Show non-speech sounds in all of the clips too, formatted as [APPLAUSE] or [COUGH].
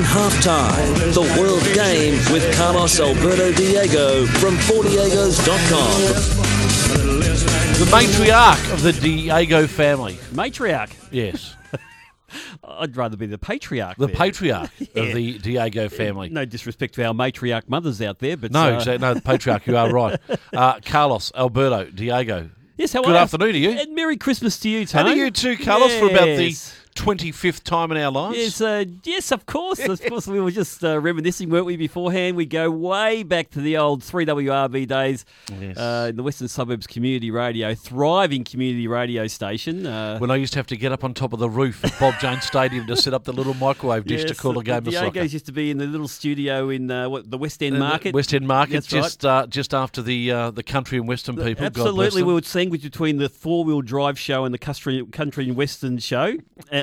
On halftime, the World Game with Carlos Alberto Diego from 4diegos.com. The matriarch of the Diego family. Matriarch. Yes. [LAUGHS] I'd rather be the patriarch. The there. patriarch [LAUGHS] of the Diego family. No disrespect to our matriarch mothers out there, but No, uh, exactly. No, the patriarch. You are [LAUGHS] right. Uh, Carlos, Alberto, Diego. Yes, how Good are afternoon to you. And Merry Christmas to you, And Tony. to you too, Carlos, for about the Yes. 25th time in our lives. Yes, uh, yes, of course. Of course, we were just uh, reminiscing, weren't we, beforehand? We go way back to the old 3WRB days Yes. uh, in the Western Suburbs Community Radio, thriving community radio station. Uh, When I used to have to get up on top of the roof at Bob Jane's Stadium to set up the little microwave dish to yes, call the- a game the of soccer. Used to be in the little studio in uh, what, the West End Market. West End Market, That's right. just uh, just after the uh, the country and western people. Absolutely, we would sandwich between the four wheel drive show and the country, country and western show,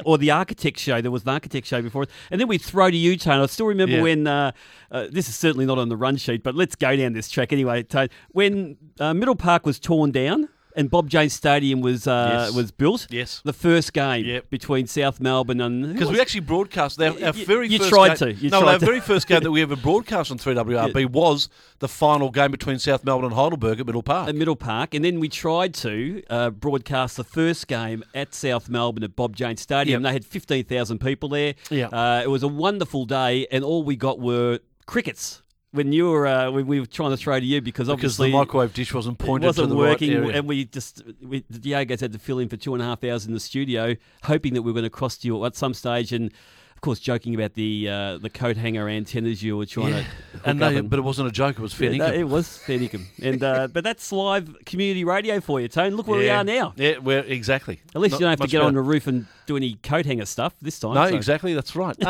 or the architect show. There was an architect show before it, and then we'd throw to you, Tone. I still remember Yeah. when uh, uh, this is certainly not on the run sheet, but let's go down this track anyway. Tone. When uh, Middle Park was torn down. And Bob Jane's Stadium was uh, Yes. was built. Yes. the first game Yep. between South Melbourne and Because we actually broadcast our, our You- very you first tried game, to, you no, tried our to. very first game that we ever broadcast on 3WRB [LAUGHS] was the final game between South Melbourne and Heidelberg at Middle Park. at Middle Park, and then we tried to uh, broadcast the first game at South Melbourne at Bob James Stadium. Yep. They had fifteen thousand people there. Yep. Uh, it was a wonderful day, and all we got were crickets. When you were uh, when we were trying to throw to you because because obviously the microwave dish wasn't pointed wasn't to the working, right and we just we, the Diegos had to fill in for two and a half hours in the studio, hoping that we were going to cross to you at some stage, and of course joking about the uh, the coat hanger antennas you were trying Yeah. to. and no, and- but it wasn't a joke. It was fair yeah, no, it was fair income. and uh, but that's live community radio for you, Tone. Look where we are now. Yeah, we're exactly. At least Not you don't have to get on better. the roof and do any coat hanger stuff this time. No, so- exactly. That's right. [LAUGHS]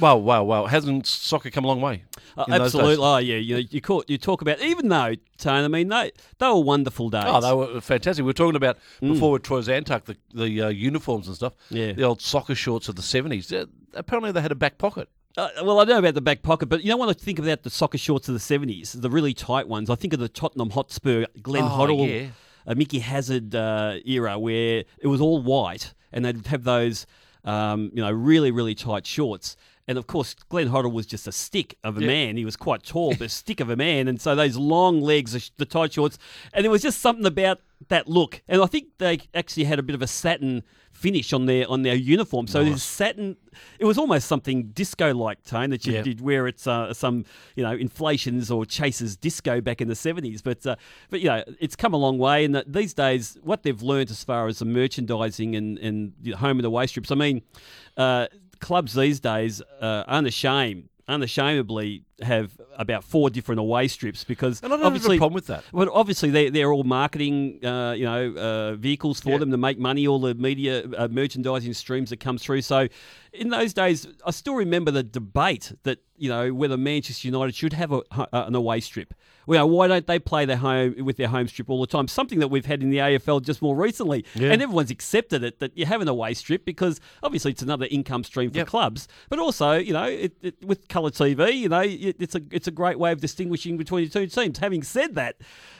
Well, well, well. Hasn't soccer come a long way? Uh, absolutely. Oh, yeah. You you, call, you talk about even though Tony. I mean, they they were wonderful days. Oh, they were fantastic. We were talking about Mm. before with Troy Zantuck, the, the uh, uniforms and stuff. Yeah. The old soccer shorts of the 70s. Uh, apparently, they had a back pocket. Uh, well, I don't know about the back pocket, but you know when I think about the soccer shorts of the seventies, the really tight ones. I think of the Tottenham Hotspur, Glenn Oh, Hoddle, yeah. uh, Mickey Hazard uh, era, where it was all white, and they'd have those, um, you know, really really tight shorts. And of course, Glenn Hoddle was just a stick of a Yeah. man. He was quite tall, but a [LAUGHS] stick of a man. And so those long legs, the tight shorts, and there was just something about that look. And I think they actually had a bit of a satin finish on their on their uniform. So there's satin. It was almost something disco-like tone that you Yeah. did wear at uh, some you know inflations or chases disco back in the 70s. But uh, but you know it's come a long way. And that these days, what they've learned as far as the merchandising and and the home and away strips. I mean, uh, clubs these days uh, unashamed. Unashamedly, have about four different away strips because And I don't have obviously a problem with that. well, obviously they they're all marketing, uh, you know, uh, vehicles for Yeah. them to make money. All the media uh, merchandising streams that come through. So, in those days, I still remember the debate that you know whether Manchester United should have a, uh, an away strip. You know, why don't they play their home with their home strip all the time? Something that we've had in the AFL just more recently, Yeah. and everyone's accepted it that you have an away strip because obviously it's another income stream for Yep. clubs, but also you know it, it, with colour TV, you know it, it's a it's a great way of distinguishing between the two teams. Having said that,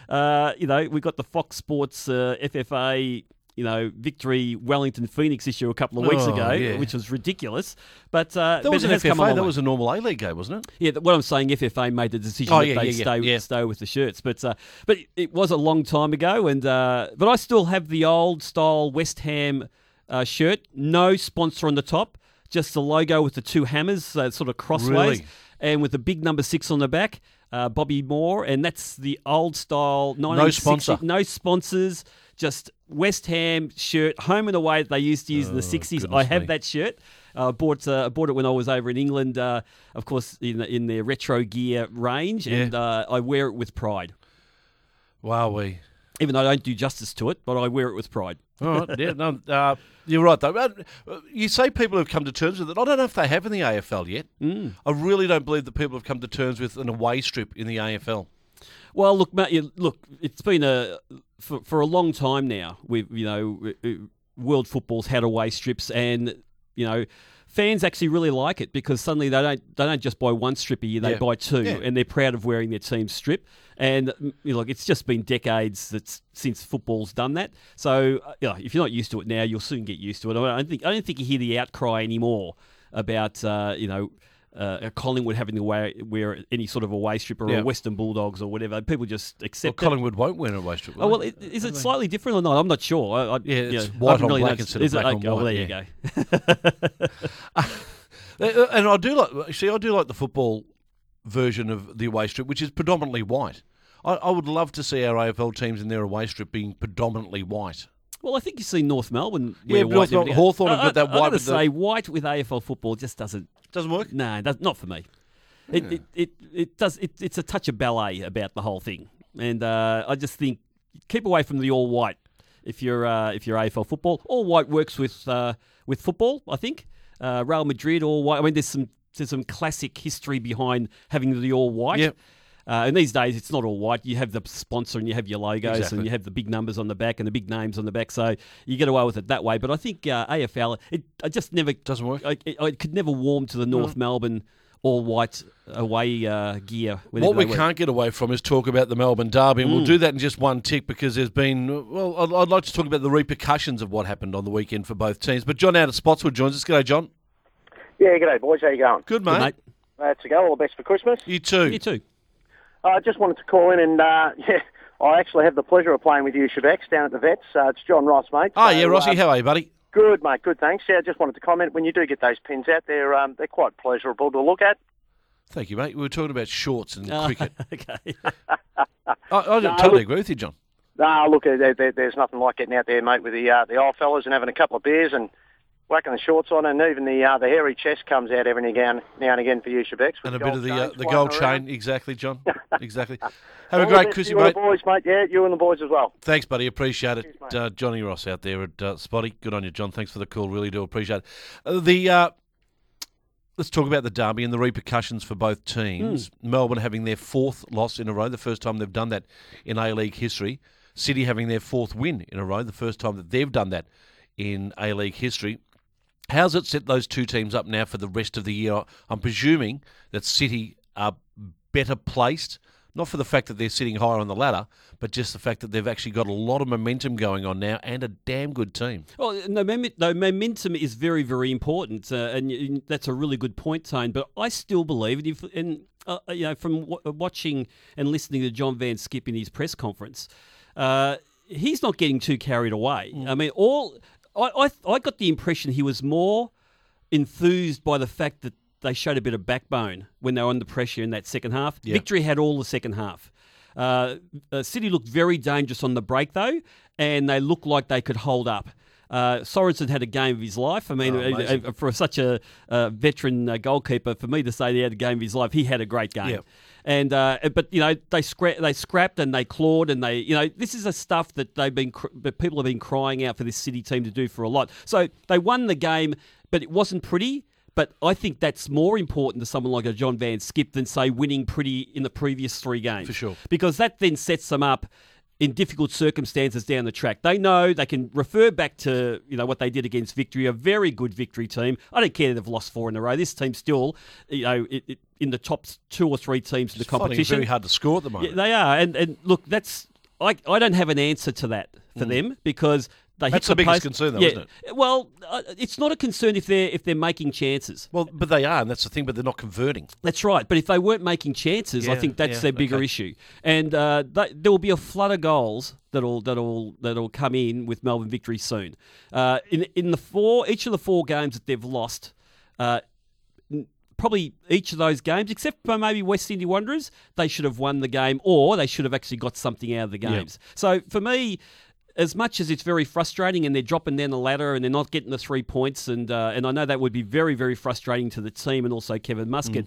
uh, you know we've got the Fox Sports uh, FFA. You know, victory Wellington Phoenix issue a couple of weeks Oh, ago, yeah. which was ridiculous. But uh, That was an has come a FFA. That was a normal A League game, wasn't it? Yeah, th- what I'm saying, FFA made the decision Oh, that yeah, they yeah, stay stay with the shirts, but uh, but it was a long time ago, and uh, but I still have the old style West Ham uh, shirt, no sponsor on the top, just the logo with the two hammers, uh, sort of crossways, Really? and with the big number six on the back. Uh, Bobby Moore, and that's the old style. 1960 sponsor. no sponsors, just West Ham shirt, home and away that they used to use in the Oh, '60s. I have me. that shirt. I uh, bought uh, I bought it when I was over in England, uh, of course, in the, in their retro gear range, and uh, I wear it with pride. Wow, we. Even though I don't do justice to it, but I wear it with pride. All right, yeah, no, [LAUGHS] uh, you're right though. Uh, You say people have come to terms with it. I don't know if they have in the AFL yet. Mm. I really don't believe that people have come to terms with an away strip in the AFL. Well, look, you- look, it's been a for, for a long time now. We've you know, world football's had away strips, and you know, fans actually really like it because suddenly they don't they don't just buy one strip a year, they Yeah. buy two, Yeah. and they're proud of wearing their team's strip. And mm, you know, look, it's just been decades that's since football's done that. So uh, you know, if you're not used to it now, you'll soon get used to it. I don't think I don't think you hear the outcry anymore. about uh, you know. Uh, a Collingwood having to wear, wear any sort of away strip or Yeah. Western Bulldogs or whatever. People just Well, accept it. Collingwood won't win a away strip. Oh well, it, is it slightly different or not? I'm not sure. I, I, Yeah, you know, white on really black instead of Is it? black on well, white, there you go. [LAUGHS] And I do like. See, I do like the football version of the away strip, which is predominantly white. I, I would love to see our AFL teams in their away strip being predominantly white. Well, I think you see North Melbourne. Yeah, wear but white North and. Melbourne- Hawthorn have got that I- I white gotta with the- say, white with AFL football just doesn't. Doesn't work. No, that's not for me. It, it, it, it does. It, it's a touch of ballet about the whole thing, and uh, I just think keep away from the all white if you're uh, if you're AFL football. All white works with uh, with football. I think uh, Real Madrid all white. I mean, there's some there's some classic history behind having the all white. Yep. Uh, and these days, it's not all white. You have the sponsor and you have your logos Exactly. and you have the big numbers on the back and the big names on the back. So you get away with it that way. But I think uh, AFL, it I just never Doesn't work. I, I could never warm to the North Melbourne all white away uh, gear. What we they can't get away from is talk about the Melbourne Derby, and we'll do that in just one tick because there's been. Well, I'd, I'd like to talk about the repercussions of what happened on the weekend for both teams. But John out of Spotswood joins us. G'day, John. Yeah, g'day boys. How you going? Good, Good, mate. mate. That's a go. All the best for Christmas. You too. You too. I just wanted to call in and uh, [LAUGHS] yeah, I actually have the pleasure of playing with you, Shebex, down at the Vets. Uh, it's John Ross, mate. Oh, So, yeah, Rossi, um, how are you, buddy? good, mate. Good, thanks. Yeah, I just wanted to comment. When you do get those pins out, they're um, they're quite pleasurable to look at. Thank you, mate. We were talking about shorts and [LAUGHS] Ah, cricket. [LAUGHS] okay. I, I No, totally look- agree with you, John. Nah, look, there, there, there's nothing like getting out there, mate, with the uh, the old fellas and having a couple of beers and whacking the shorts on, and even the uh, the hairy chest comes out every now and again, now and again for you, Shebex. And a bit of the uh, the gold around. chain. Exactly, John. [LAUGHS] exactly. Have a great Chrissy, you mate. the boys, mate. Yeah, you and the boys as well. Thanks, buddy. Appreciate it. Cheers, uh, Johnny Ross out there at uh, Spotty. Good on you, John. Thanks for the call. Really do appreciate it. Uh, the uh, Let's talk about the derby and the repercussions for both teams. Melbourne having their fourth loss in a row, the first time they've done that in A League history. City having their fourth win in a row, the first time that they've done that in A League history. How's it set those two teams up now for the rest of the year? I'm presuming that City are better placed, not for the fact that they're sitting higher on the ladder, but just the fact that they've actually got a lot of momentum going on now and a damn good team. Well, no, no, momentum is very, very important, uh, and that's a really good point, Tone. But I still believe, and, if, and uh, you know, from w- watching and listening to John van 't Schip in his press conference, uh, he's not getting too carried away. I mean, all I, I, I got the impression he was more enthused by the fact that they showed a bit of backbone when they were under pressure in that second half. Yeah. Victory had all the second half. Uh, uh, City looked very dangerous on the break though, and they looked like they could hold up. Uh, Sorensen had a game of his life. I mean, Oh, uh, uh, for such a uh, veteran goalkeeper, for me to say he had a game of his life, he had a great game. Yeah. And uh, but you know they scra- they scrapped and they clawed and they you know this is a stuff that they've been cr- that people have been crying out for this City team to do for a lot. So they won the game, but it wasn't pretty. But I think that's more important to someone like a John van 't Schip than say winning pretty in the previous three games. For sure. because that then sets them up in difficult circumstances down the track. They know they can refer back to you know what they did against Victory, a very good Victory team. I don't care that they've lost four in a row. This team's still you know it, it, in the top two or three teams in the It's competition. very hard to score at the moment. Yeah, they are, and and look, that's I I don't have an answer to that for mm. them because they. That's hit the biggest post- concern though, yeah, isn't it? Well, uh, it's not a concern if they're if they're making chances. well, but they are, and that's the thing. But they're not converting. That's right. But if they weren't making chances, I think that's yeah, their bigger okay. issue. And uh, th- there will be a flood of goals that'll that'll that'll come in with Melbourne victory soon. Uh, in in the four each of the four games that they've lost. Uh, Probably each of those games, except for maybe West Sydney Wanderers, they should have won the game, or they should have actually got something out of the games. So for me, as much as it's very frustrating and they're dropping down the ladder and they're not getting the three points, and uh, and I know that would be very very frustrating to the team and also Kevin Muscat.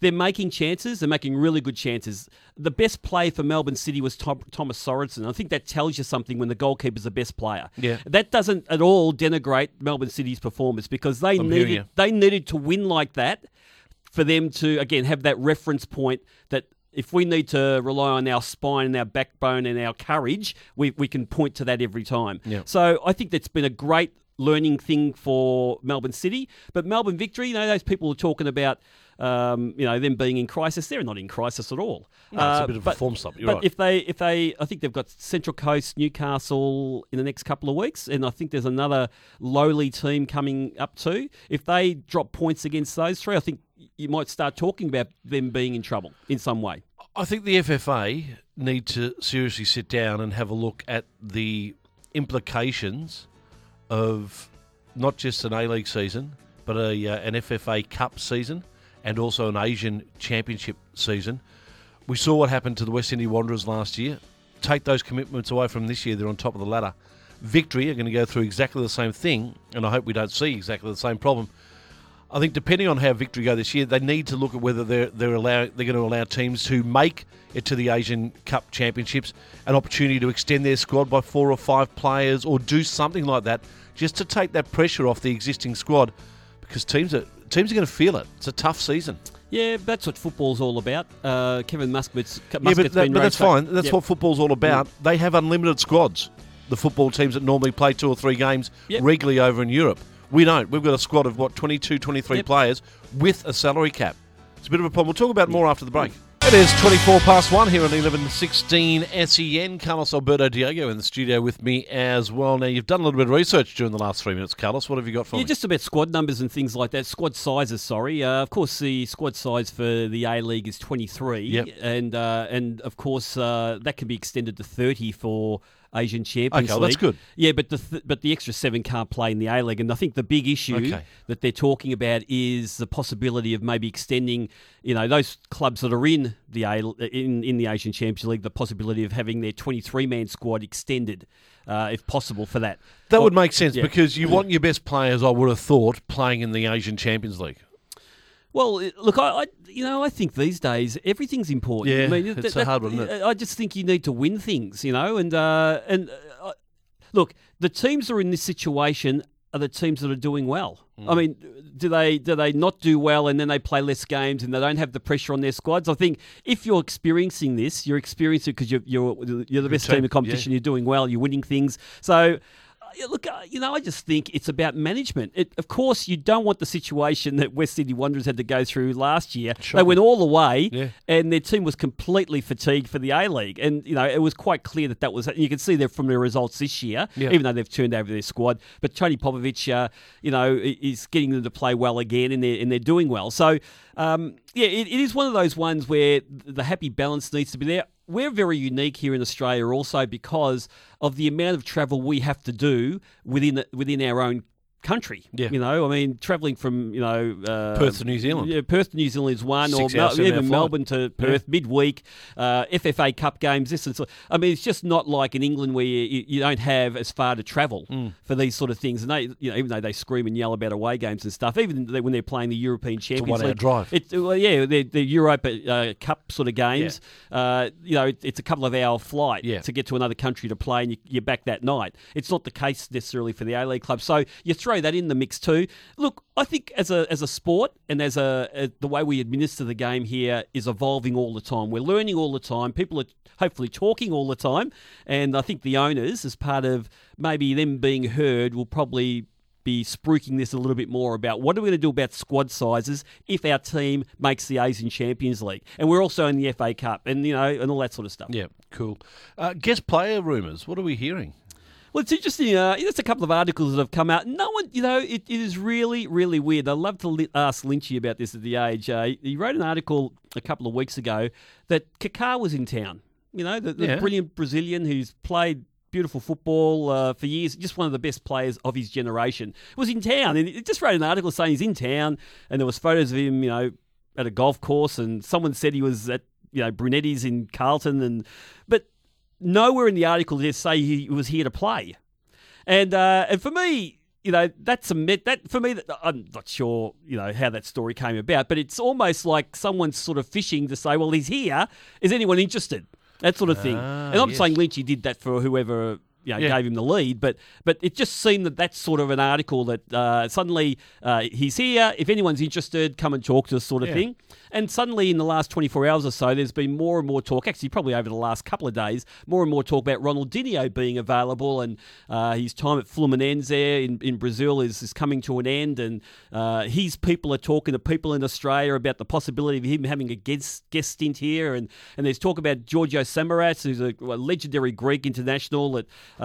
They're making chances. They're making really good chances. The best play for Melbourne City was Tom, Thomas Sorensen. I think that tells you something when the goalkeeper's the best player. Yeah. That doesn't at all denigrate Melbourne City's performance because they I'm needed they needed to win like that for them to again have that reference point that if we need to rely on our spine and our backbone and our courage, we, we can point to that every time. Yeah. So I think that's been a great learning thing for Melbourne City. But Melbourne victory, you know, those people are talking about. Um, you know them being in crisis. They're not in crisis at all. No, it's a Uh, bit of a but- form stop, you're but right. if they, if they, I think they've got Central Coast, Newcastle in the next couple of weeks, and I think there's another lowly team coming up too. If they drop points against those three, I think you might start talking about them being in trouble in some way. I think the FFA need to seriously sit down and have a look at the implications of not just an A League season, but a uh, an FFA Cup season and also an Asian Championship season. We saw what happened to the West Sydney Wanderers last year. Take those commitments away from this year; they're on top of the ladder. Victory are going to go through exactly the same thing, and I hope we don't see exactly the same problem. I think depending on how Victory go this year, they need to look at whether they're they're allow, they're going to allow teams to make it to the Asian Cup Championships an opportunity to extend their squad by four or five players, or do something like that, just to take that pressure off the existing squad, because teams are teams are going to feel it. It's a tough season. Yeah, that's what football's all about. Uh, Kevin Muscat's, yeah, but, that, but that's fine. That's Yep. what football's all about. They have unlimited squads. The football teams that normally play two or three games Yep. regularly over in Europe. We don't. We've got a squad of what 22, 23 Yep. players with a salary cap. It's a bit of a problem. We'll talk about more after the break. It is 24 past 1 here on 1116 SEN. Carlos Alberto Diego in the studio with me as well. Now, you've done a little bit of research during the last three minutes, Carlos. What have you got for Yeah, me? just about squad numbers and things like that. Squad sizes, sorry. Uh, of course, the squad size for the A League is 23. Yep. And, uh, and of course, uh, that can be extended to 30 for Asian Champions League. Okay, League. that's good. Yeah, but the th- but the extra seven can't play in the A League, and I think the big issue Okay. that they're talking about is the possibility of maybe extending, you know, those clubs that are in the A in in the Asian Champions League, the possibility of having their 23 man squad extended, uh, if possible, for that. that would make sense yeah. because you want your best players, I would have thought, playing in the Asian Champions League. Well, look, I, I you know I think these days everything's important. Yeah, I mean, it's a hard one? I just think you need to win things, you know, and uh, and uh, look, the teams that are in this situation are the teams that are doing well. I Mm. mean, do they do they not do well and then they play less games and they don't have the pressure on their squads? I think if you're experiencing this, you're experiencing it because you're you're you're the best team, team in the competition. You're doing well. You're winning things. So. Look, uh, you know, I just think it's about management. It, of course, you don't want the situation that West Sydney Wanderers had to go through last year. They went all the way, Yeah. and their team was completely fatigued for the A League. And you know, it was quite clear that that was. You can see that from their results this year, Yeah. even though they've turned over their squad. But Tony Popovic, uh, you know, is getting them to play well again, and they're and they're doing well. So, um, yeah, it, it is one of those ones where the happy balance needs to be there. We're very unique here in Australia, also because of the amount of travel we have to do within within our own country. Yeah. You know, I mean, travelling from you know uh, Perth to New Zealand. Yeah, Perth to New Zealand is one, Six or Mel- even. Melbourne to Perth midweek. Uh, FFA Cup games. This and so. I mean, it's just not like in England where you, you don't have as far to travel Mm. for these sort of things. And they, you know, even though they scream and yell about away games and stuff, even when they're playing the European Champions League, drive. Well, yeah, the the Europa uh, Cup sort of games. Uh, you know, it, it's a couple of hour flight Yeah. to get to another country to play, and you, you're back that night. It's not the case necessarily for the A League club. So you throw that in the mix too. Look, I think as a as a sport and as a, a the way we administer the game here is evolving all the time. We're learning all the time. People are hopefully talking all the time, and I think the owners, as part of maybe them being heard, will probably be spruiking this a little bit more about what are we going to do about squad sizes if our team makes the Asian Champions League, and we're also in the FA Cup, and you know, and all that sort of stuff. Yeah, cool. Uh, guest player rumours. What are we hearing? Well, it's interesting. Uh, there's a couple of articles that have come out. No one, you know, it, it is really, really weird. I'd love to li- ask Lynchy about this at the age. Uh, he wrote an article a couple of weeks ago that Kaká was in town. You know, the, the Yeah. brilliant Brazilian who's played beautiful football uh, for years, just one of the best players of his generation, was in town. And he just wrote an article saying he's in town, and there was photos of him, you know, at a golf course, and someone said he was at, you know, Brunetti's in Carlton, and but nowhere in the article did it say he was here to play. And uh, and for me, you know, that's a met that for me. That, I'm not sure, you know, how that story came about, but it's almost like someone's sort of fishing to say, well, he's here. Is anyone interested? That sort of thing. Ah, and I'm yes. saying Lynchy did that for whoever you know, Yeah. gave him the lead. But but it just seemed that that's sort of an article that uh, suddenly uh, he's here. If anyone's interested, come and talk to us, sort of Yeah. thing. And suddenly, in the last 24 hours or so, there's been more and more talk. Actually, probably over the last couple of days, more and more talk about Ronaldinho being available and uh, his time at Fluminense there in, in Brazil is, is coming to an end. And uh, his people are talking to people in Australia about the possibility of him having a guest, guest stint here. And, and there's talk about Giorgio Samaras, who's a, a legendary Greek international. That uh,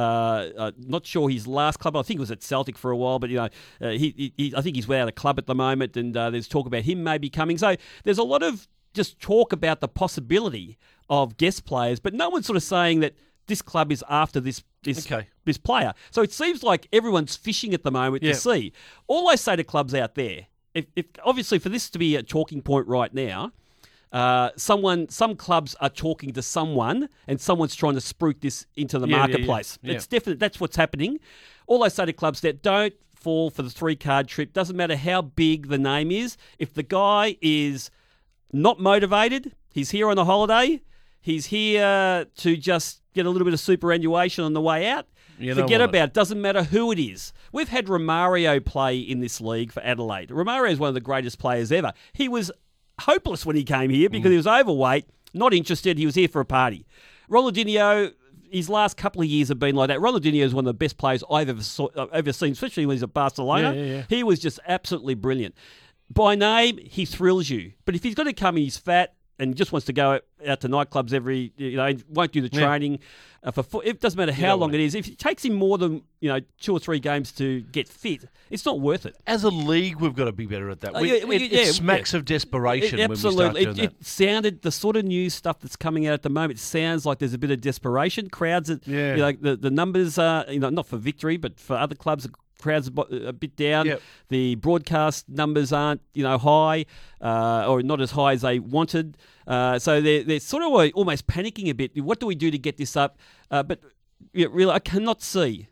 uh, not sure his last club. I think it was at Celtic for a while, but you know, uh, he, he, I think he's without a club at the moment. And uh, there's talk about him maybe coming. So there's a lot of just talk about the possibility of guest players, but no one's sort of saying that this club is after this this Okay. this player. So it seems like everyone's fishing at the moment Yeah. to see. All I say to clubs out there, if, if obviously for this to be a talking point right now, uh, someone, some clubs are talking to someone, and someone's trying to spruik this into the Yeah, yeah, yeah. marketplace. Yeah. It's definite. That's what's happening. All I say to clubs that don't fall for the three card trip. Doesn't matter how big the name is. If the guy is not motivated, he's here on a holiday. He's here to just get a little bit of superannuation on the way out. You don't Forget want it. about it. Doesn't matter who it is. We've had Romario play in this league for Adelaide. Romario is one of the greatest players ever. He was hopeless when he came here because Mm. he was overweight, not interested. He was here for a party. Ronaldinho, his last couple of years have been like that. Ronaldinho is one of the best players I've ever saw, ever seen, especially when he's at Barcelona. Yeah, yeah, yeah. He was just absolutely brilliant. By name, he thrills you. But if he's going to come and he's fat and just wants to go out to nightclubs every, you know, won't do the Yeah. training uh, for fo- it doesn't matter how long it is. If it takes him more than you know two or three games to get fit, it's not worth it. As a league, we've got to be better at that. Oh, We- yeah, it, yeah, it smacks of desperation It- when we start absolutely. It, it sounded the sort of news stuff that's coming out at the moment sounds like there's a bit of desperation. Crowds, are, Yeah. you know, the the numbers are you know not for victory, but for other clubs. Crowds are a bit down. Yep. The broadcast numbers aren't, you know, high uh, or not as high as they wanted. Uh, so they're, they're sort of almost panicking a bit. What do we do to get this up? Uh, but yeah, really, I cannot see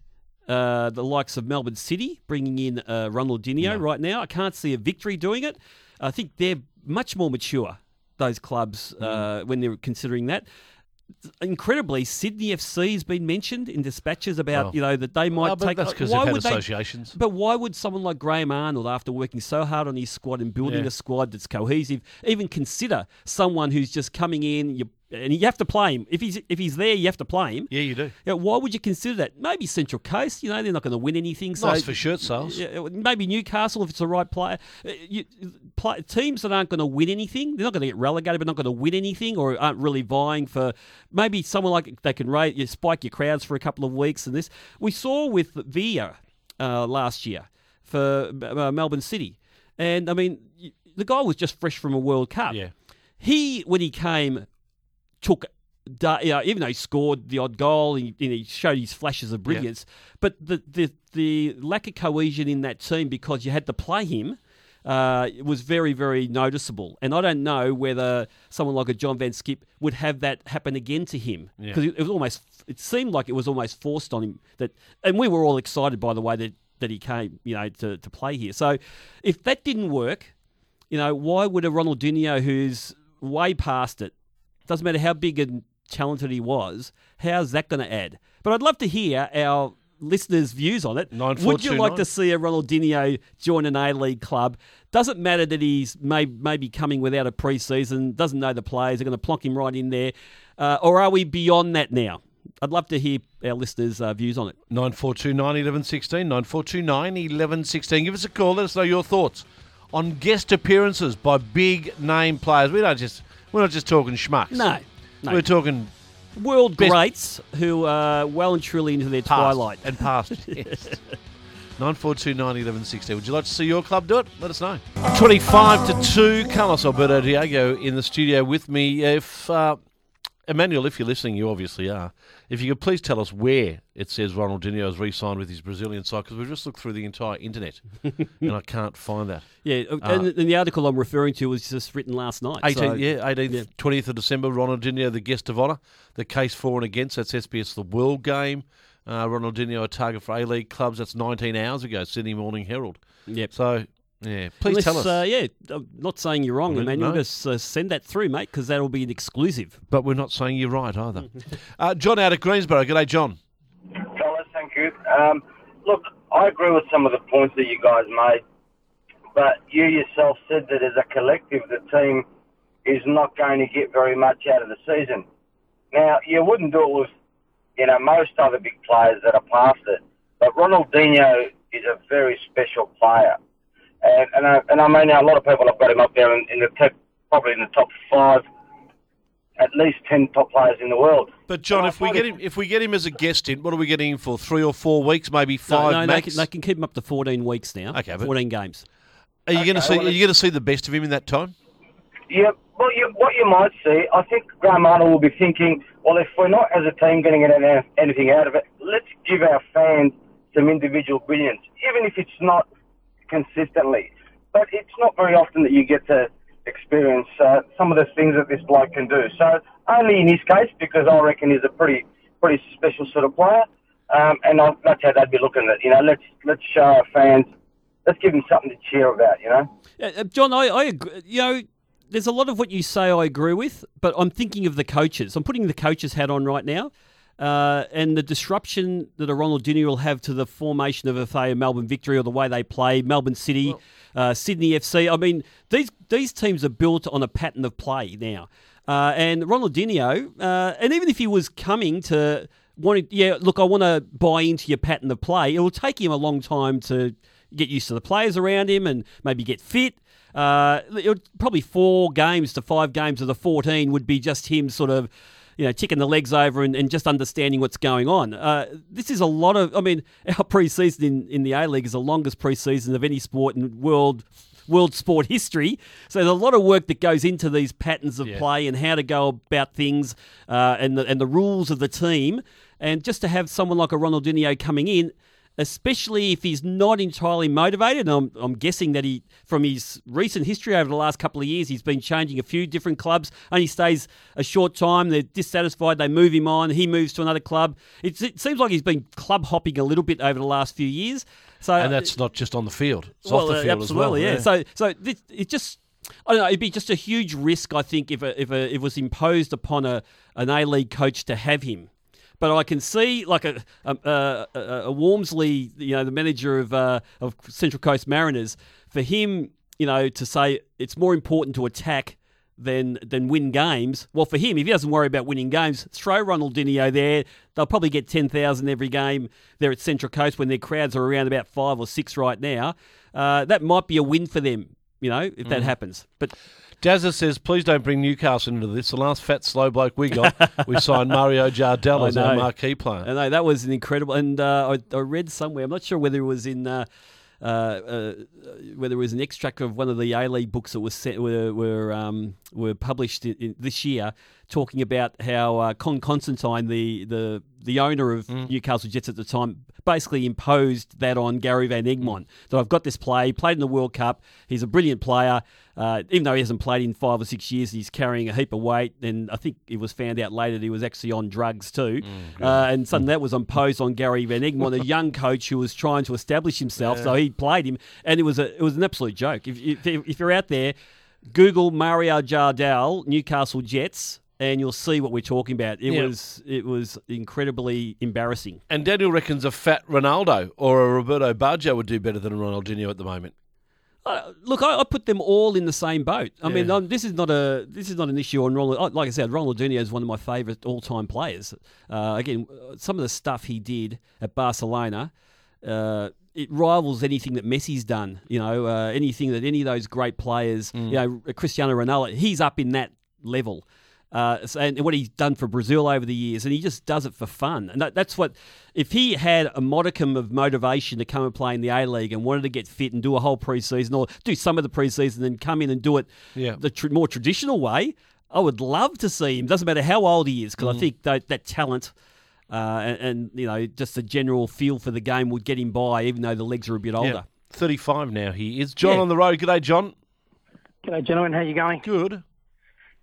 uh, the likes of Melbourne City bringing in uh, Ronaldinho right now. I can't see a victory doing it. I think they're much more mature, those clubs, Mm. uh, when they're considering that. Incredibly, Sydney FC has been mentioned in dispatches about Oh. you know that they might Oh, take. that's 'cause why they've had would they- associations. but why would someone like Graham Arnold, after working so hard on his squad and building Yeah. a squad that's cohesive, even consider someone who's just coming in? You, and you have to play him if he's if he's there. You have to play him. yeah, you do. Know, why would you consider that? Maybe Central Coast. You know, they're not going to win anything. So Nice for shirt sales. yeah, maybe Newcastle if it's the right player. Uh, You, play, teams that aren't going to win anything, they're not going to get relegated, but not going to win anything, or aren't really vying for. Maybe someone like they can rate, you spike your crowds for a couple of weeks, and this we saw with Villa uh, last year for uh, Melbourne City, and I mean the guy was just fresh from a World Cup. Yeah. He when he came took. You know, even though he scored the odd goal, he, he showed his flashes of brilliance. But the, the the lack of cohesion in that team because you had to play him uh, was very very noticeable. And I don't know whether someone like a John van 't Schip would have that happen again to him Yeah. because it, it was almost it seemed like it was almost forced on him that. And we were all excited by the way that that he came, you know, to to play here. So if that didn't work, you know, why would a Ronaldinho who's way past it, doesn't matter how big and talented he was, how's that going to add? But I'd love to hear our listeners' views on it. Would you like to see a Ronaldinho join an A League club? Doesn't matter that he's may, maybe coming without a pre-season, doesn't know the players, they're going to plonk him right in there. Uh, or are we beyond that now? I'd love to hear our listeners' uh, views on it. 9429 1116. 9429 1116. Give us a call. Let us know your thoughts on guest appearances by big name players. We don't just we're not just talking schmucks. No, no. We're talking World Best- greats who are well and truly into their past twilight. and past. [LAUGHS] yes. [LAUGHS] 9429 1116. Would you like to see your club do it? Let us know. 25 to 2. Carlos Alberto Diego in the studio with me. If uh, Emmanuel, if you're listening, you obviously are. If you could please tell us where it says Ronaldinho has re-signed with his Brazilian side, because we've just looked through the entire internet [LAUGHS] and I can't find that. Yeah, Uh, and, and the article I'm referring to was just written last night. 18th, so- yeah, 18th, yeah. 20th of December, Ronaldinho, the guest of honour. The case for and against, that's SBS The World Game. Uh, Ronaldinho, a target for A-League clubs, that's 19 hours ago, Sydney Morning Herald. Yep. So, yeah, please Unless, tell us. Uh, yeah, I'm not saying you're wrong, I mean, Emmanuel. no. Just uh, send that through, mate, because that'll be an exclusive. But we're not saying you're right either. [LAUGHS] uh, John out of Greensborough. G'day, John. Oh, Um, look, I agree with some of the points that you guys made, but you yourself said that as a collective, the team is not going to get very much out of the season. Now, you wouldn't do it with, you know, most other big players that are past it, but Ronaldinho is a very special player. And, and, I, and I mean, a lot of people have got him up there in, in the top, probably in the top five, at least ten top players in the world. But John, And if we get him, if we get him as a guest in, what are we getting him for? Three or four weeks, maybe five no, they max. can, they can keep him up to 14 weeks now. Okay, but- 14 games. are you going to see? well, Are you going to see the best of him in that time? Yeah, well, you, what you might see, I think Graham Arnold will be thinking, well, if we're not as a team getting anything out of it, let's give our fans some individual brilliance, even if it's not consistently. But it's not very often that you get to experience uh, some of the things that this bloke can do. So only in his case, because I reckon he's a pretty pretty special sort of player, um, and I, that's how they'd be looking at it. You know, let's let's show our fans, let's give them something to cheer about. You know. Uh, John, I, I agree. You know, there's a lot of what you say I agree with, but I'm thinking of the coaches. I'm putting the coaches hat on right now. Uh, and the disruption that a Ronaldinho will have to the formation of a say, Melbourne Victory or the way they play, Melbourne City, uh, Sydney FC. I mean, these these teams are built on a pattern of play now. Uh, and Ronaldinho, uh, and even if he was coming to wanting, yeah, look, I want to buy into your pattern of play. It will take him a long time to get used to the players around him and maybe get fit. Uh, it would, probably four games to five games of the 14 would be just him sort of, you know, ticking the legs over and, and just understanding what's going on. Uh, this is a lot of, I mean, [LAUGHS] our preseason in, in the A League is the longest preseason of any sport in world world sport history. So there's a lot of work that goes into these patterns of play and how to go about things uh, and the, and the rules of the team. And just to have someone like a Ronaldinho coming in, especially if he's not entirely motivated. And I'm, I'm guessing that he, from his recent history over the last couple of years, he's been changing a few different clubs. Only stays a short time. They're dissatisfied. They move him on. He moves to another club. It, it seems like he's been club hopping a little bit over the last few years. So And that's not just on the field; it's well, off the uh, field absolutely, as well. yeah. So, so this, it just. I don't know. It'd be just a huge risk, I think, if a, if a, it was imposed upon a an A League coach to have him. But I can see like a a, a, a you know, the manager of uh, of Central Coast Mariners, for him, you know, to say it's more important to attack than than win games. Well, for him, if he doesn't worry about winning games, throw Ronaldinho there. They'll probably get ten thousand every game there at Central Coast when their crowds are around about five or six right now. Uh, that might be a win for them, you know, if Mm. that happens. But Dazza says, please don't bring Newcastle into this. The last fat, slow bloke we got, we [LAUGHS] signed Mario Jardel as our marquee player. I know that was an incredible. And uh, I, I read somewhere. I'm not sure whether it was in. Uh, uh, uh, whether it was an extract of one of the A League books that was set, were were, um, were published in, in this year, talking about how uh, Con Constantine, the, the the owner of Newcastle Jets at the time, basically imposed that on Gary Van Egmond. That I've got this play, played in the World Cup. He's a brilliant player, uh, even though he hasn't played in five or six years. He's carrying a heap of weight, and I think it was found out later that he was actually on drugs too. uh, and suddenly that was imposed on Gary Van Egmond, a young coach who was trying to establish himself. So he played him, and it was a it was an absolute joke. If, if, if you're out there, Google Mario Jardel Newcastle Jets. And you'll see what we're talking about. It Yeah. was it was incredibly embarrassing. And Daniel reckons a fat Ronaldo or a Roberto Baggio would do better than a Ronaldinho at the moment. Uh, look, I, I put them all in the same boat. I mean, Yeah. um, this is not a this is not an issue on Ronald. Like I said, Ronaldinho is one of my favourite all time players. Uh, again, some of the stuff he did at Barcelona. Uh, it rivals anything that Messi's done. You know, uh, anything that any of those great players, you know, Cristiano Ronaldo, he's up in that level. Uh, and what he's done for Brazil over the years, and he just does it for fun. And that, that's what, if he had a modicum of motivation to come and play in the A League and wanted to get fit and do a whole preseason or do some of the preseason and come in and do it Yeah. the tr- more traditional way, I would love to see him. Doesn't matter how old he is, because I think that, that talent. Uh, and, and you know, just the general feel for the game would get him by, even though the legs are a bit older. Yeah. 35 now he is. John Yeah. on the road. G'day, John. G'day, gentlemen. How you going? Good.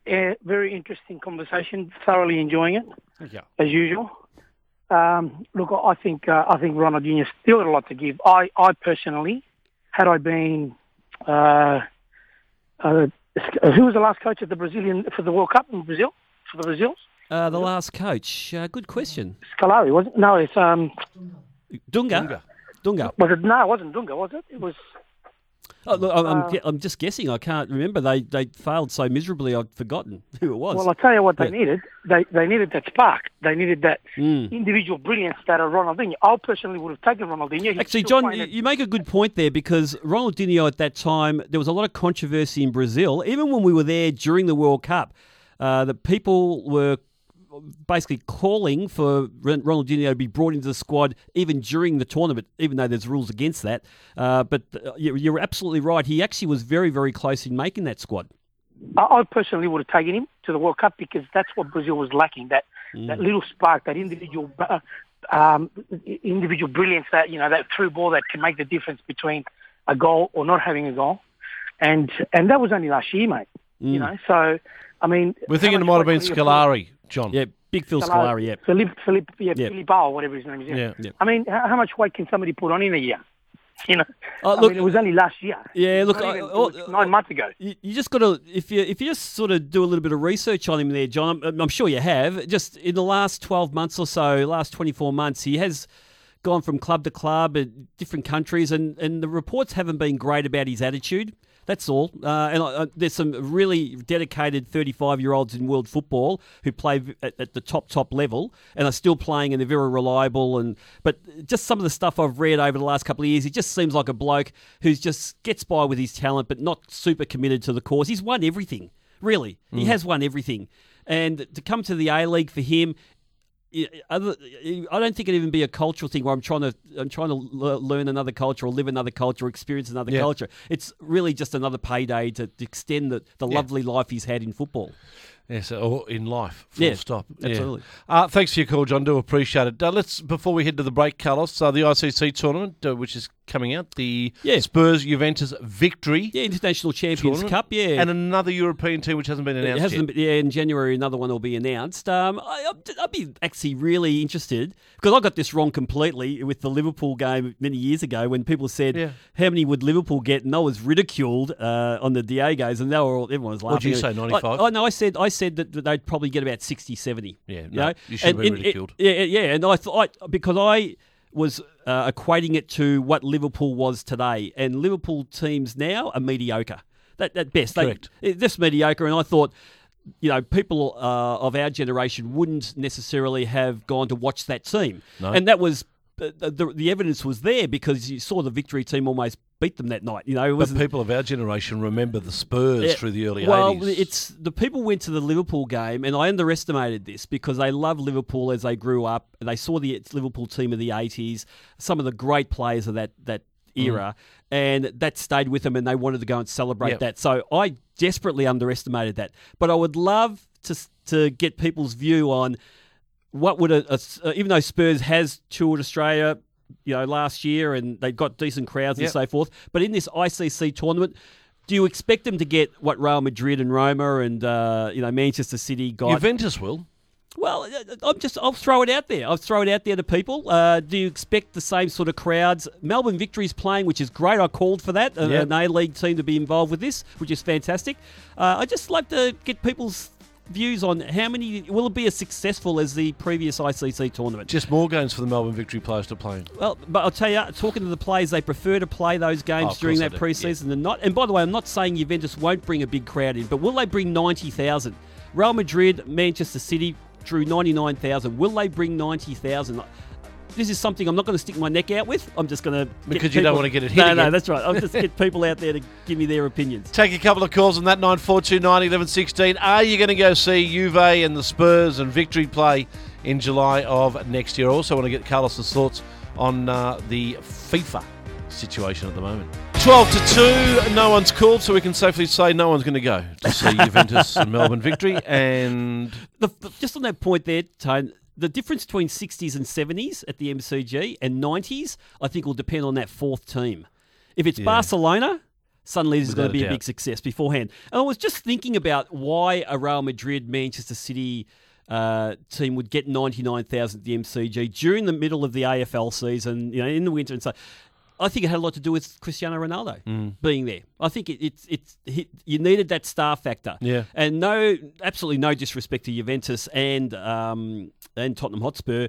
Yeah, very interesting conversation. Thoroughly enjoying it Yeah. as usual. Um, look, I think uh, I think Ronaldinho still got a lot to give. I, I personally, had I been, uh, uh, who was the last coach of the Brazilian for the World Cup in Brazil for the Brazils? Uh, the last coach, uh, good question. Scolari, wasn't? No, it's um, Dunga. Dunga. Dunga. Was it? No, it wasn't Dunga, was it? It was. Oh, look, I'm, I'm Uh, I'm just guessing. I can't remember. They they failed so miserably. I've forgotten [LAUGHS] who it was. Well, I'll tell you what they Yeah. needed. They they needed that spark. They needed that Mm. individual brilliance that a Ronaldinho. I personally would have taken Ronaldinho. He's Actually, John, you, you make a good point there because Ronaldinho at that time, there was a lot of controversy in Brazil. Even when we were there during the World Cup, uh, the people were basically calling for Ronaldinho to be brought into the squad even during the tournament, even though there's rules against that. Uh, but uh, you- you're absolutely right. He actually was very, very close in making that squad. I, I personally would have taken him to the World Cup because that's what Brazil was lacking. That Mm. that little spark, that individual. Uh, um, individual brilliance that you know that through ball that can make the difference between a goal or not having a goal, and and that was only last year, mate. Mm. You know, so I mean, We're thinking it might have been weight Scolari, John. Yeah, big Phil Scolari, yeah. Philippe, Philippe, yeah, Yeah. Philippe Bauer, whatever his name is. Yeah. Yeah. I mean, how, how much weight can somebody put on in a year? [LAUGHS] You know, Oh, I look- mean, it was only last year. Yeah, look, even- it oh, was nine months ago. You, you just got to if you if you just sort of do a little bit of research on him there, John. I'm, I'm sure you have. Just in the last 12 months or so, last 24 months, he has gone from club to club in different countries, and and the reports haven't been great about his attitude. That's all. Uh, and I, there's some really dedicated 35 year olds in world football who play at, at the top top level and are still playing, and they're very reliable. And but just some of the stuff I've read over the last couple of years, he just seems like a bloke who's just gets by with his talent, but not super committed to the cause. He's won everything, really. He has won everything, and to come to the A League for him, other- I don't think it'd even be a cultural thing where I'm trying to I'm trying to learn another culture or live another culture or experience another Yeah. culture. It's really just another payday to, to extend the, the lovely life he's had in football. Yes, or in life, full Yeah, stop. Yeah. absolutely. Uh, thanks for your call, John. Do appreciate it. Uh, let's before we head to the break, Carlos. Uh, the ICC tournament, uh, which is coming out, the Yeah. Spurs Juventus victory, Yeah, International Champions tournament, Cup. Yeah, and another European team which hasn't been It announced hasn't yet. been- yeah, in January another one will be announced. Um, I, I'd, I'd be actually really interested because I got this wrong completely with the Liverpool game many years ago when people said Yeah. how many would Liverpool get, and I was ridiculed uh, on the Diegos, and they were all, everyone was laughing. What'd you say, 95? I, no, I said I said that they'd probably get about 60, 70. Yeah, you no, know? you should And- and- ridiculed. yeah, yeah, and I thought because I was uh, equating it to what Liverpool was today, and Liverpool teams now are mediocre. That at best, they, Correct. it- just mediocre. And I thought, you know, people uh, of our generation wouldn't necessarily have gone to watch that team, No. and that was. uh, The, the evidence was there because you saw the victory team almost beat them that night. You know, it was But people of our generation remember the Spurs yeah, through the early well, 80s. it's the people went to the Liverpool game, and I underestimated this because they loved Liverpool as they grew up. They saw the Liverpool team of the '80s, some of the great players of that that era, and that stayed with them, and they wanted to go and celebrate Yep. that. So I desperately underestimated that. But I would love to to get people's view on what would a, a uh, even though Spurs has toured Australia, you know, last year and they've got decent crowds and so forth, but in this ICC tournament. Do you expect them to get what Real Madrid and Roma and uh, you know Manchester City got? Juventus will. Well, uh, I'm just I'll throw it out there. I'll throw it out there to people. Uh, do you expect the same sort of crowds? Melbourne Victory's playing, which is great. I called for that, Yep. an A League team to be involved with this, which is fantastic. Uh, I just like to get people's views on how many will it be as successful as the previous ICC tournament. Just more games for the Melbourne Victory players to play. Well, but I'll tell you, talking to the players, they prefer to play those Oh, games of during that pre-season than not. And by the way, I'm not saying Juventus won't bring a big crowd in, but will they bring 90,000? Real Madrid, Manchester City drew 99,000. Will they bring 90,000? This is something I'm not going to stick my neck out with. I'm just going to Because you don't wanna get it hit No, no, that's right. I'll just [LAUGHS] get people out there to give me their opinions. Take a couple of calls on that 94290 1116. Are you going to go see Juve and the Spurs and Victory play in July of next year? I also want to get Carlos's thoughts on uh, the FIFA situation at the moment. 12 to 2, no one's called, so we can safely say no one's going to go to see [LAUGHS] Juventus and Melbourne Victory. And the, the- just on that point there, Tone, the difference between 60s and 70s at the MCG and 90s, I think, will depend on that fourth team. If it's Barcelona, suddenly this is going to a be a doubt. big success beforehand. And I was just thinking about why a Real Madrid, Manchester City uh, team would get 99,000 at the MCG during the middle of the AFL season, you know, in the winter and so. I think it had a lot to do with Cristiano Ronaldo Mm. being there. I think it, it's it's you needed that star factor. Yeah. And no, absolutely no disrespect to Juventus and um, and Tottenham Hotspur.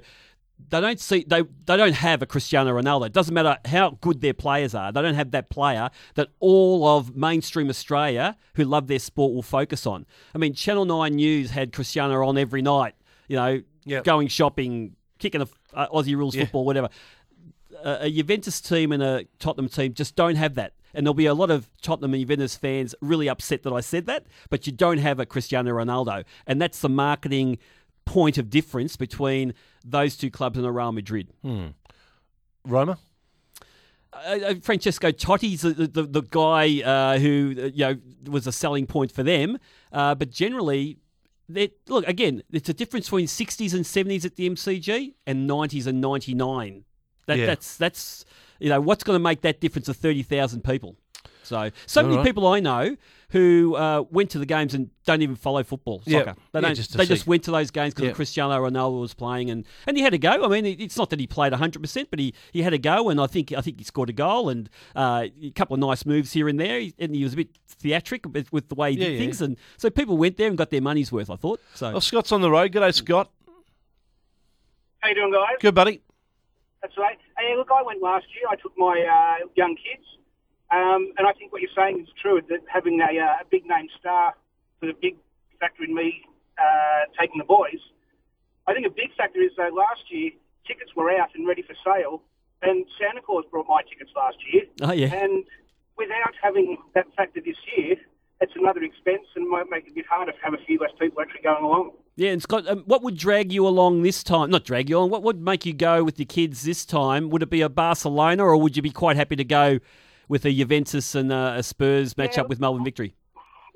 they don't see they they don't have a Cristiano Ronaldo. It doesn't matter how good their players are. They don't have that player that all of mainstream Australia who love their sport will focus on. I mean, Channel Nine News had Cristiano on every night. You know, Yep. going shopping, kicking a uh, Aussie rules Yeah. football, whatever. A, Juventus team and a Tottenham team just don't have that. And there'll be a lot of Tottenham and Juventus fans really upset that I said that, but you don't have a Cristiano Ronaldo. And that's the marketing point of difference between those two clubs and a Real Madrid. Roma? Uh, uh, Francesco Totti's the, the, the guy uh, who uh, you know was a selling point for them, uh, but generally, look again. It's a difference between sixties and seventies at the MCG and nineties and ninety nine. That, Yeah. That's that's you know what's going to make that difference of thirty thousand people. So so many All right. people I know who uh, went to the games and don't even follow football Yeah. soccer. They don't. just to they just went to those games because Yeah. Cristiano Ronaldo was playing, and, and he had a go. I mean, it's not that he played hundred percent, but he, he had a go, and I think I think he scored a goal and uh, a couple of nice moves here and there, and he was a bit theatric with, with the way he did yeah. things, and so people went there and got their money's worth. I thought so. Oh, Scott's on the road. G'day, Scott. How you doing, guys? Good, buddy. That's right. Hey, look, I went last year. I took my uh, young kids, um, and I think what you're saying is true. That having a, uh, a big name star was a big factor in me uh, taking the boys. I think a big factor is though last year tickets were out and ready for sale, and Santa Claus brought my tickets last year. Oh yeah, And without having that factor this year, it's another expense and might make it a bit harder to have a few less people actually going along. Yeah. And Scott, um, what would drag you along this time? Not drag you along. What would make you go with your kids this time? Would it be a Barcelona, or would you be quite happy to go with a Juventus and a Spurs match Yeah. up with Melbourne Victory?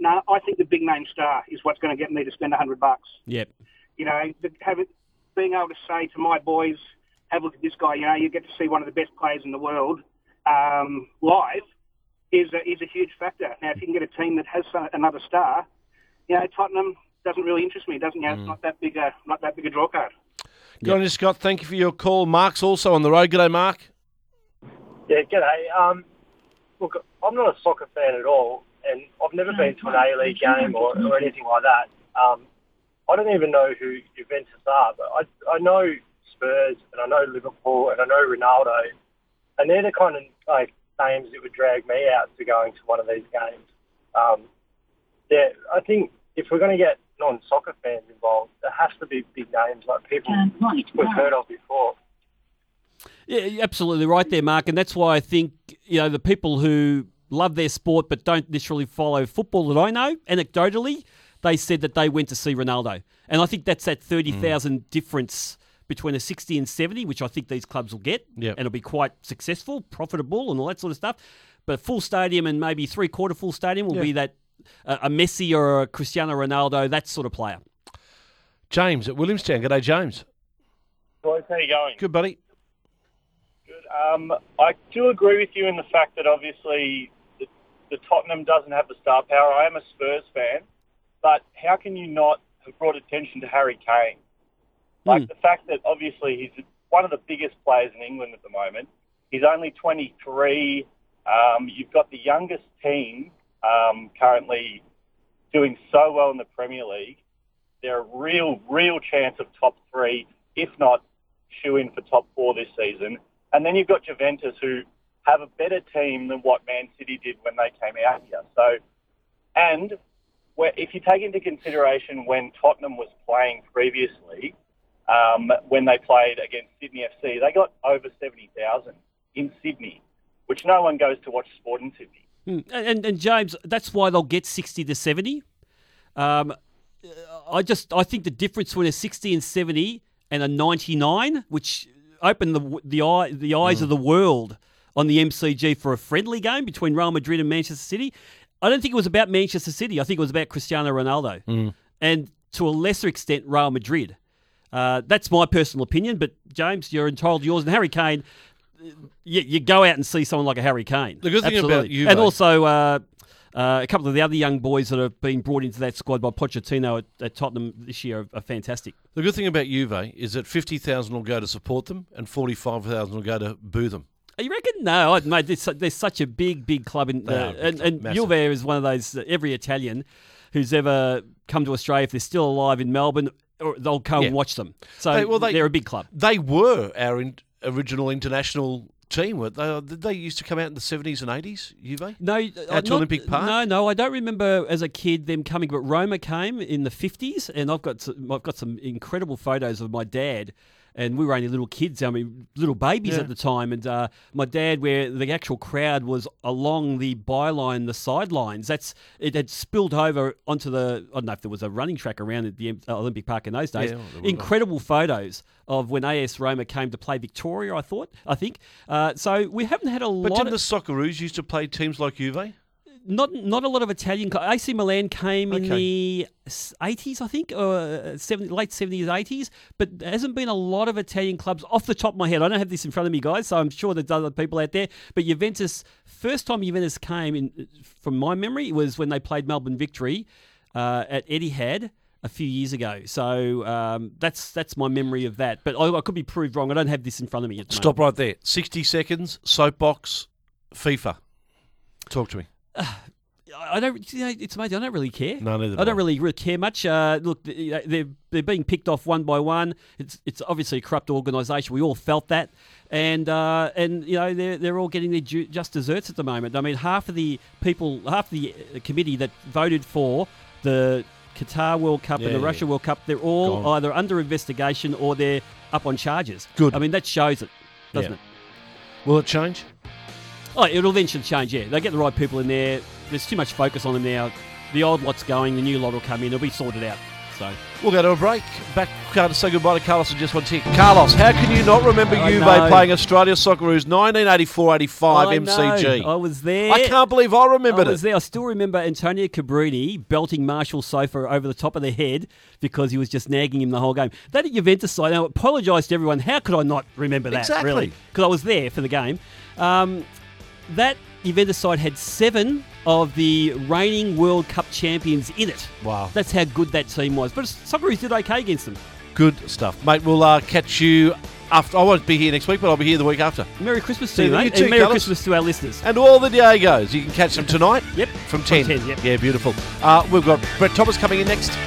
No, I think the big name star is what's going to get me to spend a hundred bucks. Yep. you know, it, being able to say to my boys, have a look at this guy, you know, you get to see one of the best players in the world um, live is a, is a huge factor. Now, if you can get a team that has another star, you know, Tottenham doesn't really interest me. It doesn't, you know, it's not that big a, not that big a draw card. Good on you, Scott. Thank you for your call. Mark's also on the road. G'day, Mark. Yeah, g'day. Um, look, I'm not a soccer fan at all, and I've never been to an A-League game or, or anything like that. Um, I don't even know who Juventus are, but I, I know Spurs, and I know Liverpool, and I know Ronaldo, and they're the kind of like names that would drag me out to going to one of these games. Um, yeah, I think if we're going to get non-soccer fans involved, there has to be big names like people um, we've heard of before. Yeah, absolutely right there, Mark, and that's why I think you know the people who love their sport but don't necessarily follow football that I know, anecdotally, they said that they went to see Ronaldo, and I think that's that thirty thousand mm. difference between a sixty and seventy, which I think these clubs will get, Yep. and it'll be quite successful, profitable, and all that sort of stuff. But full stadium and maybe three quarter full stadium will be that a Messi or a Cristiano Ronaldo, that sort of player. James at Williamstown. G'day, James. Boys, how you going? Good, buddy. Good. Um, I do agree with you in the fact that obviously the, the Tottenham doesn't have the star power. I am a Spurs fan, but how can you not have brought attention to Harry Kane? Like the fact that obviously he's one of the biggest players in England at the moment. He's only 23. Um, you've got the youngest team um, currently doing so well in the Premier League. They're a real, real chance of top three, if not shoe in for top four this season. And then you've got Juventus who have a better team than what Man City did when they came out here. So, and if you take into consideration when Tottenham was playing previously, um, when they played against Sydney FC, they got over 70,000 in Sydney, which no one goes to watch sport in Sydney. Mm. And, and, James, that's why they'll get 60 to 70. Um, I just I think the difference between a 60 and 70 and a 99, which opened the the eye the eyes of the world on the MCG for a friendly game between Real Madrid and Manchester City. I don't think it was about Manchester City. I think it was about Cristiano Ronaldo, and to a lesser extent Real Madrid. Uh, that's my personal opinion, but James, you're entitled to yours. And Harry Kane, you, you go out and see someone like a Harry Kane. The good thing about Absolutely. Juve- and also uh, uh, a couple of the other young boys that have been brought into that squad by Pochettino at, at Tottenham this year are, are fantastic. The good thing about Juve is that 50,000 will go to support them and 45,000 will go to boo them. Are you reckon? No, I- mate. They're, such a big, big club, in, are uh, and, and massive. Juve is one of those. Uh, every Italian who's ever come to Australia, if they're still alive in Melbourne or they'll come Yeah. and watch them. So They- well, they- they're a big club. They were our in, original international team. weren't They, Did they used to come out in the 70s and 80s, Juve? No, uh, Out to not- Olympic Park? No, no, I don't remember as a kid them coming, but Roma came in the fifties, and I've got some, I've got some incredible photos of my dad. And we were only little kids, I mean, little babies Yeah. at the time. And uh, my dad, where the actual crowd was along the byline, the sidelines, that's it had spilled over onto the. I don't know if there was a running track around at the uh, Olympic Park in those days. Yeah, well, there would. Incredible photos of when AS Roma came to play Victoria. I thought, I think. Uh, so we haven't had a But lot. didn't of, the Socceroos used to play teams like Juve? Not not a lot of Italian. co- AC Milan came in the eighties, I think, or uh, 70, late seventies, eighties. But there hasn't been a lot of Italian clubs off the top of my head. I don't have this in front of me, guys, so I'm sure there's other people out there. But Juventus, first time Juventus came in, from my memory, was when they played Melbourne Victory uh, at Etihad. A few years ago, so um, that's that's my memory of that. But I, I could be proved wrong. I don't have this in front of me. At the Stop right there. 60 seconds, soapbox, FIFA. Talk to me. I don't. You know, it's amazing. I don't really care. No, neither I do don't really, really care much. Uh, look, th- you know, they're they're being picked off one by one. It's it's obviously a corrupt organisation. We all felt that, and uh, and you know they're they're all getting their ju- just desserts at the moment. I mean, half of the people, half the uh, committee that voted for the Qatar World Cup Yeah, and the yeah, Russia yeah. World Cup, they're all Gone. either under investigation or they're up on charges. Good. I mean, that shows it, doesn't it? Will it change? Oh, it'll eventually change. Yeah, they get the right people in there. There's too much focus on them now. The old lot's going. The new lot will come in. It'll be sorted out. So We'll go to a break. Back uh, to say goodbye to Carlos in just one tick. Carlos, how can you not remember I Juve know. playing Australia Socceroos 1984-85 I know. MCG? I was there. I can't believe I remembered I was it. there. I still remember Antonio Cabrini belting Marshall Soper over the top of the head because he was just nagging him the whole game. That Juventus side, I apologise to everyone. How could I not remember that? Exactly. Really? Because I was there for the game. Um, that Juventus side had seven of the reigning World Cup champions in it. Wow. That's how good that team was. But Socceroos did okay against them. Good stuff. Mate, we'll uh, catch you after. I won't be here next week, but I'll be here the week after. Merry Christmas to you, mate. too, and Merry Carlos. Christmas to our listeners. And all the Diegos. You can catch them tonight Yep. from From 10. 10, yep. Yeah, beautiful. Uh, we've got Brett Thomas coming in next.